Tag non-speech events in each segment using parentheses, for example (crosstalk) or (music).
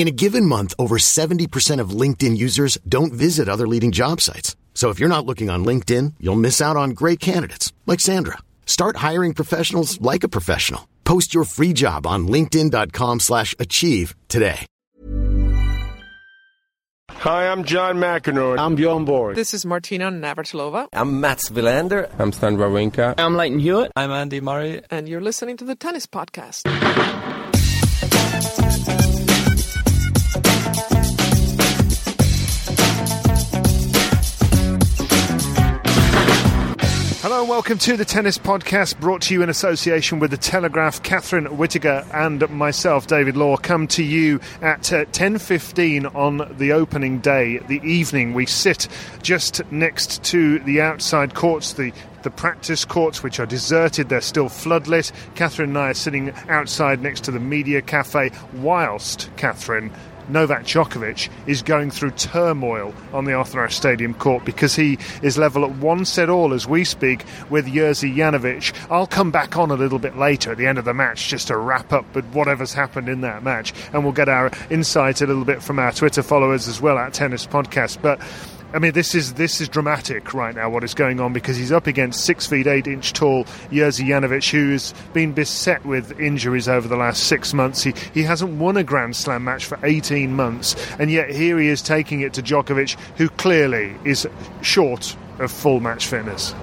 In a given month, over 70% of LinkedIn users don't visit other leading job sites. So if you're not looking on LinkedIn, you'll miss out on great candidates like Sandra. Start hiring professionals like a professional. Post your free job on linkedin.com slash achieve today. Hi, I'm John McEnroe. I'm Bjorn Borg. This is Martina Navratilova, I'm Mats Wilander. I'm Stan Wawrinka. I'm Lleyton Hewitt. I'm Andy Murray. and you're listening to the Tennis Podcast. Hello and welcome to the Tennis Podcast brought to you in association with The Telegraph. Catherine Whitaker and myself, David Law, come to you at uh, 10.15 on the opening day, the evening. We sit just next to the outside courts, the the practice courts, which are deserted, they're still floodlit. Catherine and I are sitting outside next to the media cafe, whilst Catherine Novak Djokovic is going through turmoil on the Arthur Ashe Stadium court because he is level at one set all as we speak with Jerzy Janowicz. I'll come back on a little bit later at the end of the match just to wrap up with whatever's happened in that match, and we'll get our insight a little bit from our Twitter followers as well at Tennis Podcast. But I mean, this is this is dramatic right now. What is going on because he's up against six feet eight inch tall Jerzy Janowicz, who's been beset with injuries over the last six months. He he hasn't won a Grand Slam match for eighteen months, and yet here he is taking it to Djokovic, who clearly is short of full match fitness.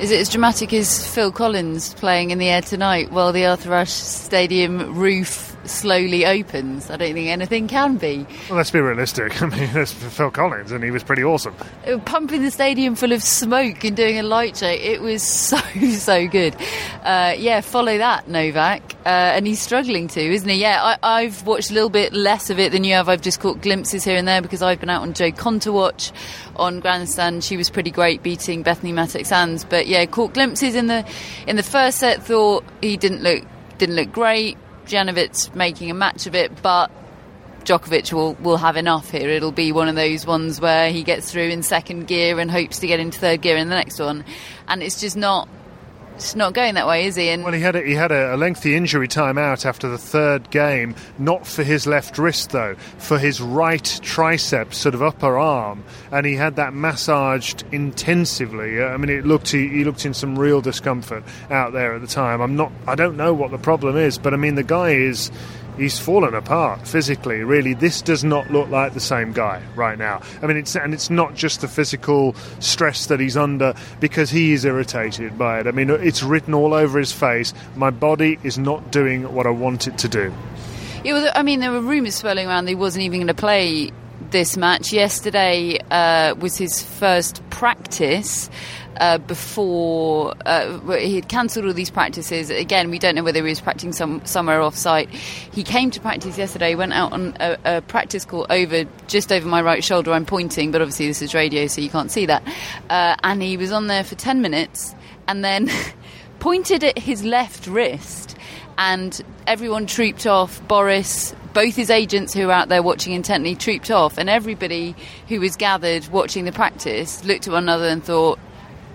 Is it as dramatic as Phil Collins playing in the air tonight while the Arthur Ashe Stadium roof slowly opens? I don't think anything can be. Well, let's be realistic. (laughs) I mean, that's Phil Collins, and he was pretty awesome. Uh, Pumping the stadium full of smoke and doing a light show, it was (laughs) so, so good. Uh, yeah, follow that, Novak. Uh, and he's struggling to, isn't he? Yeah, I, I've watched a little bit less of it than you have. I've just caught glimpses here and there because I've been out on Jo Konta watch on grandstand. She was pretty great beating Bethanie Mattek-Sands. But yeah, caught glimpses in the in the first set. Thought he didn't look didn't look great. Janowicz making a match of it, but Djokovic will, will have enough here. It'll be one of those ones where he gets through in second gear and hopes to get into third gear in the next one, and it's just not. It's not going that way, is he? And Well, he had a, he had a, a lengthy injury time out after the third game, not for his left wrist though, for his right tricep, sort of upper arm, and he had that massaged intensively. Uh, I mean, it looked he, he looked in some real discomfort out there at the time. I'm not, I don't know what the problem is, but I mean, the guy is. He's fallen apart physically. Really, this does not look like the same guy right now. I mean, it's and it's not just the physical stress that he's under because he is irritated by it. I mean, it's written all over his face. My body is not doing what I want it to do. It was, I mean, there were rumours swirling around that he wasn't even going to play this match. Yesterday uh, was his first practice. Uh, before uh, he had cancelled all these practices. Again, we don't know whether he was practicing some, somewhere off site. He came to practice yesterday, went out on a, a, practice court over just over my right shoulder. I'm pointing, but obviously this is radio, so you can't see that. Uh, and he was on there for 10 minutes and then (laughs) pointed at his left wrist, and everyone trooped off. Boris, both his agents who were out there watching intently trooped off, and everybody who was gathered watching the practice looked at one another and thought,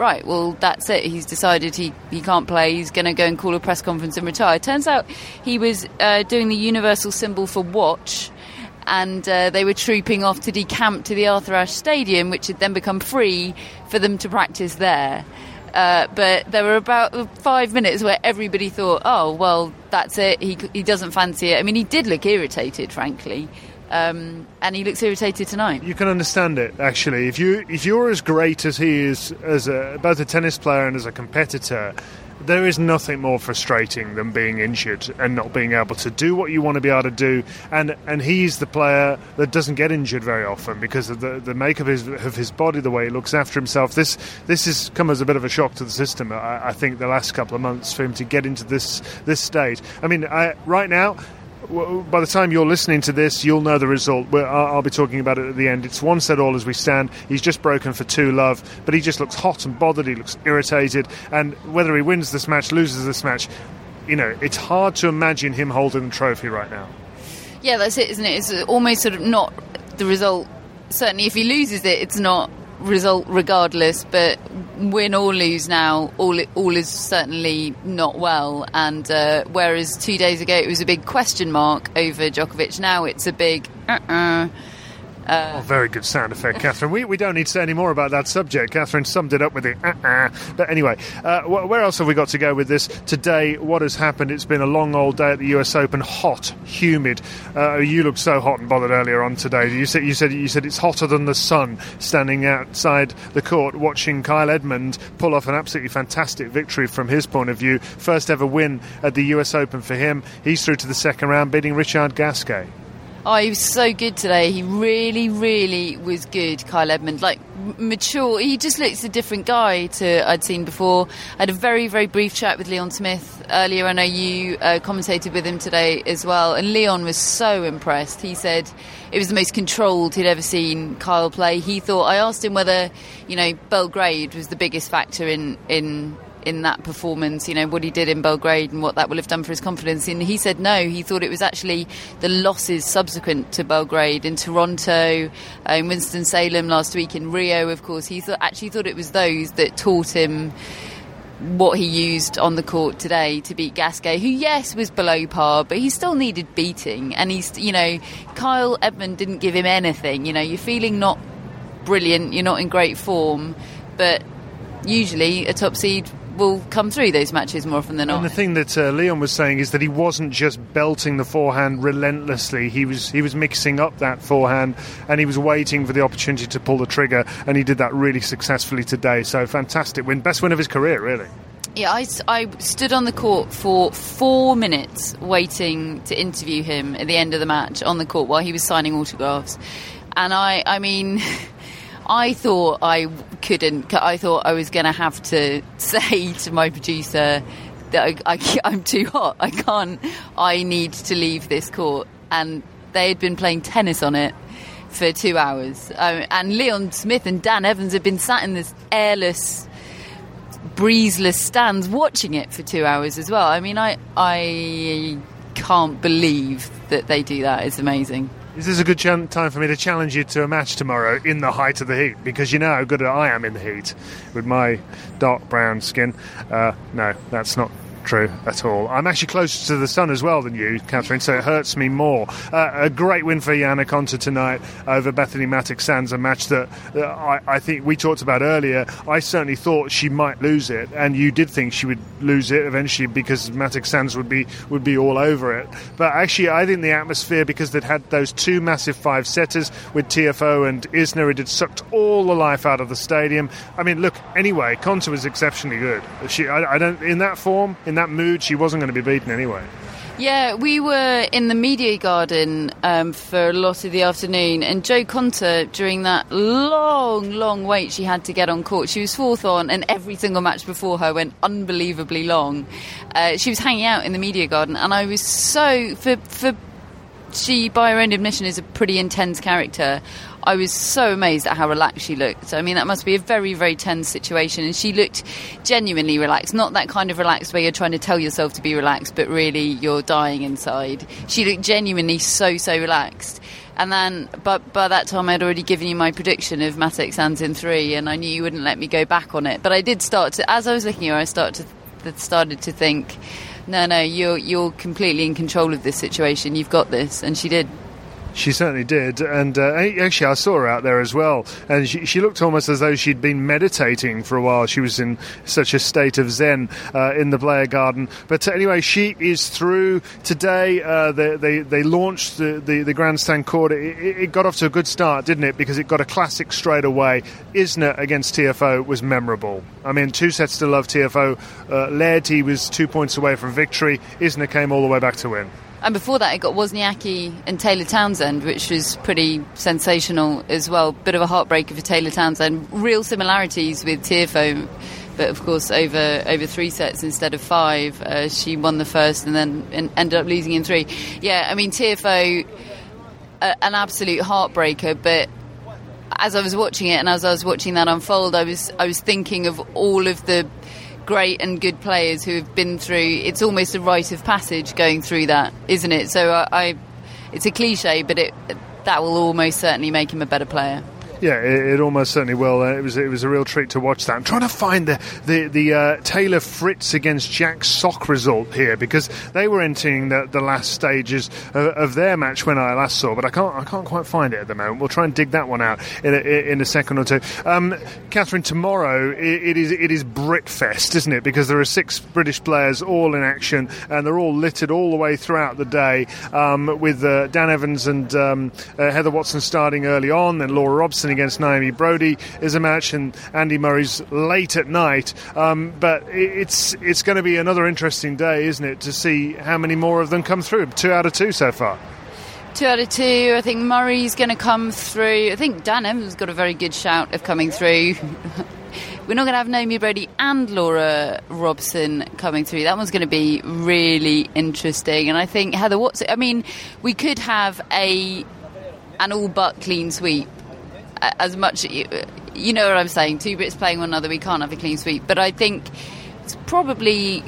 right, well, that's it. He's decided he, he can't play. He's going to go and call a press conference and retire. Turns out he was uh, doing the universal symbol for watch. And uh, they were trooping off to decamp to the Arthur Ashe Stadium, which had then become free for them to practice there. Uh, but there were about five minutes where everybody thought, oh, well, that's it. He, he doesn't fancy it. I mean, he did look irritated, frankly. Um, and he looks irritated tonight. You can understand it actually. If you if you're as great as he is as a, both a tennis player and as a competitor, there is nothing more frustrating than being injured and not being able to do what you want to be able to do. And and he's the player that doesn't get injured very often because of the, the makeup of his, of his body, the way he looks after himself. This this has come as a bit of a shock to the system. I, I think the last couple of months for him to get into this this state. I mean, I, right now by the time you're listening to this, you'll know the result. I'll, I'll, be talking about it at the end. It's one set all as we stand. He's just broken for two love, but he just looks hot and bothered. He looks irritated, and whether he wins this match, loses this match, you know, it's hard to imagine him holding the trophy right now. Yeah, that's it, isn't it? It's almost sort of not the result. Certainly, if he loses it, it's not result regardless. But win or lose now, all all is certainly not well. And uh, whereas two days ago it was a big question mark over Djokovic, now it's a big. Uh-uh. Uh, oh, very good sound effect, Catherine. We, we don't need to say any more about that subject. Catherine summed it up with the uh-uh. But anyway, uh, where else have we got to go with this? Today, what has happened? It's been a long old day at the US Open, hot, humid. Uh, you looked so hot and bothered earlier on today. You said, you, said, you said it's hotter than the sun standing outside the court watching Kyle Edmund pull off an absolutely fantastic victory from his point of view. First ever win at the US Open for him. He's through to the second round, beating Richard Gasquet. Oh, he was so good today. He really, really was good, Kyle Edmund. Like, mature. He just looks a different guy to I'd seen before. I had a very, very brief chat with Leon Smith earlier. I know you uh, commentated with him today as well. And Leon was so impressed. He said it was the most controlled he'd ever seen Kyle play. He thought, I asked him whether, you know, Belgrade was the biggest factor in, in in that performance, you know, what he did in Belgrade and what that will have done for his confidence. And he said no, he thought it was actually the losses subsequent to Belgrade in Toronto, uh, in Winston-Salem last week, in Rio, of course. He thought, actually thought it was those that taught him what he used on the court today to beat Gasquet, who, yes, was below par, but he still needed beating. And he's, you know, Kyle Edmund didn't give him anything. You know, you're feeling not brilliant, you're not in great form, but usually a top seed will come through those matches more often than not. And the thing that uh, Leon was saying is that he wasn't just belting the forehand relentlessly. He was he was mixing up that forehand, and he was waiting for the opportunity to pull the trigger, and he did that really successfully today. So fantastic win, best win of his career, really. Yeah, I, I stood on the court for four minutes waiting to interview him at the end of the match on the court while he was signing autographs. And I, I mean, (laughs) I thought I couldn't. I thought I was going to have to (laughs) say to my producer that I, am (laughs) too hot. I can't. I need to leave this court. And they had been playing tennis on it for two hours. Um, and Leon Smith and Dan Evans had been sat in this airless, breezeless stands watching it for two hours as well. I mean, I I can't believe that they do that. It's amazing. Is this a good ch- time for me to challenge you to a match tomorrow in the height of the heat? Because you know how good I am in the heat with my dark brown skin. Uh, no, that's not true at all. I'm actually closer to the sun as well than you, Catherine, so it hurts me more. Uh, a great win for Yana Konta tonight over Bethanie Mattek-Sands, a match that uh, I, I, think we talked about earlier. I certainly thought she might lose it, and you did think she would lose it eventually because Mattek-Sands would be would be all over it. But actually, I think the atmosphere because they'd had those two massive five setters with Tiafoe and Isner, it had sucked all the life out of the stadium. I mean, look, anyway, Konta was exceptionally good. She, I, I don't in that form in that mood, she wasn't going to be beaten anyway. Yeah, we were in the media garden um, for a lot of the afternoon, and Jo Konta, during that long, long wait she had to get on court, she was fourth on, and every single match before her went unbelievably long. Uh, she was hanging out in the media garden, and I was so for for she, by her own admission, is a pretty intense character. I was so amazed at how relaxed she looked. I mean, that must be a very, very tense situation. And she looked genuinely relaxed. Not that kind of relaxed where you're trying to tell yourself to be relaxed, but really you're dying inside. She looked genuinely so, so relaxed. And then, but by that time, I'd already given you my prediction of Mattek-Sands in three, and I knew you wouldn't let me go back on it. But I did start to, as I was looking at her, I started to, started to think, no, no, you're you're completely in control of this situation. You've got this, and she did. She certainly did, and uh, actually, I saw her out there as well, and she, she, looked almost as though she'd been meditating for a while. She was in such a state of zen uh, in the Blair Garden. But uh, anyway, she is through today. Uh, they, they, they launched the, the, the grandstand court. It, it, got off to a good start, didn't it? Because it got a classic straight away. Isner against Tiafoe was memorable. I mean, two sets to love. Tiafoe uh, led. He was two points away from victory. Isner came all the way back to win. And before that, it got Wozniacki and Taylor Townsend, which was pretty sensational as well. Bit of a heartbreaker for Taylor Townsend. Real similarities with Tiafoe, but of course over over three sets instead of five. Uh, she won the first and then ended up losing in three. Yeah, I mean uh, an absolute heartbreaker, but as I was watching it and as I was watching that unfold, I was I was thinking of all of the great and good players who have been through. It's almost a rite of passage going through that, isn't it? So I, I it's a cliche, but it that will almost certainly make him a better player. Yeah, it, it, almost certainly will. Uh, it was it was a real treat to watch that. I'm trying to find the the, the uh, Taylor Fritz against Jack Sock result here because they were entering the, the last stages of, of, their match when I last saw, but I can't I can't quite find it at the moment. We'll try and dig that one out in a, in a second or two. Um, Catherine, tomorrow it, it is it is Britfest, isn't it? Because there are six British players all in action and they're all littered all the way throughout the day um, with uh, Dan Evans and um, uh, Heather Watson starting early on, then Laura Robson against Naomi Broady is a match, and Andy Murray's late at night. Um, but it's it's going to be another interesting day, isn't it, to see how many more of them come through? Two out of two so far. Two out of two. I think Murray's going to come through. I think Dan Evans got a very good shout of coming through. (laughs) We're not going to have Naomi Broady and Laura Robson coming through. That one's going to be really interesting. And I think Heather Watson. I mean, we could have a an all but clean sweep as much you know what I'm saying. Two Brits playing one another, we can't have a clean sweep. But I think it's probably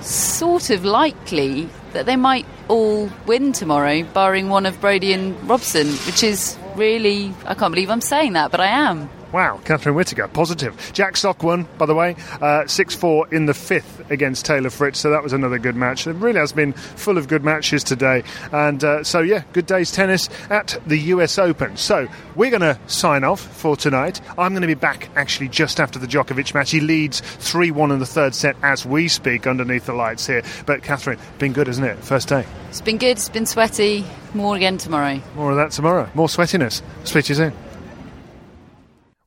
sort of likely that they might all win tomorrow, barring one of Broady and Robson, which is really I can't believe I'm saying that, but I am. Wow, Catherine Whitaker, positive. Jack Sock won, by the way, uh, 6 uh, 4 in the fifth against Taylor Fritz, so that was another good match. It really has been full of good matches today. And uh, so, yeah, good day's tennis at the US Open. So, we're going to sign off for tonight. I'm going to be back actually just after the Djokovic match. He leads 3 1 in the third set as we speak underneath the lights here. But, Catherine, been good, isn't it? First day. It's been good, it's been sweaty. More again tomorrow. More of that tomorrow. More sweatiness. Speak to you soon.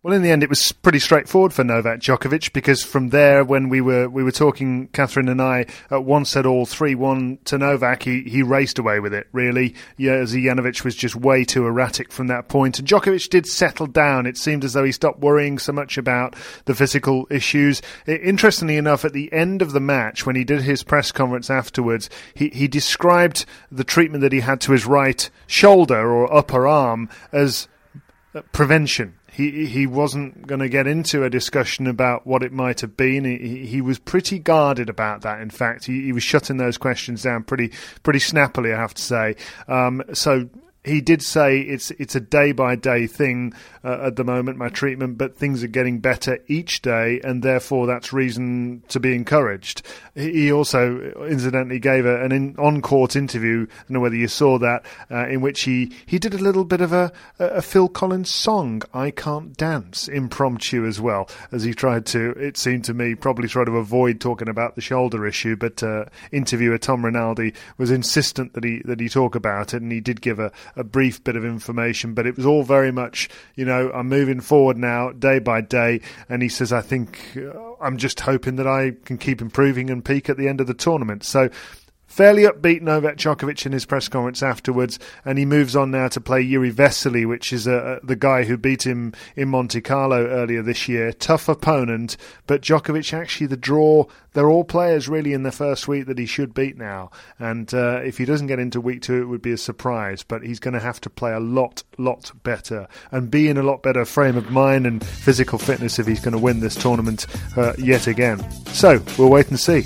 Well, in the end, it was pretty straightforward for Novak Djokovic because from there, when we were we were talking, Catherine and I, at one set all three one to Novak, he he raced away with it. Really, yeah, was just way too erratic from that point, and Djokovic did settle down. It seemed as though he stopped worrying so much about the physical issues. Interestingly enough, at the end of the match, when he did his press conference afterwards, he he described the treatment that he had to his right shoulder or upper arm as uh, prevention he he wasn't going to get into a discussion about what it might have been. He, he was pretty guarded about that. In fact, he, he was shutting those questions down pretty pretty snappily. I have to say. Um, so he did say it's it's a day by day thing uh, at the moment, my treatment, but things are getting better each day, and therefore that's reason to be encouraged. He also, incidentally, gave a, an on court interview. I don't know whether you saw that, uh, in which he, he did a little bit of a, a Phil Collins song, "I Can't Dance," impromptu as well, as he tried to. It seemed to me probably try to avoid talking about the shoulder issue, but uh, interviewer Tom Rinaldi was insistent that he that he talk about it, and he did give a a brief bit of information, but it was all very much, you know, I'm moving forward now day by day. And he says, I think uh, I'm just hoping that I can keep improving and peak at the end of the tournament. So Fairly upbeat Novak Djokovic in his press conference afterwards, and he moves on now to play Jiri Vesely, which is uh, the guy who beat him in Monte Carlo earlier this year. Tough opponent, but Djokovic actually the draw. They're all players really in the first week that he should beat now, and uh, if he doesn't get into week two, it would be a surprise. But he's going to have to play a lot, lot better and be in a lot better frame of mind and physical fitness if he's going to win this tournament uh, yet again. So we'll wait and see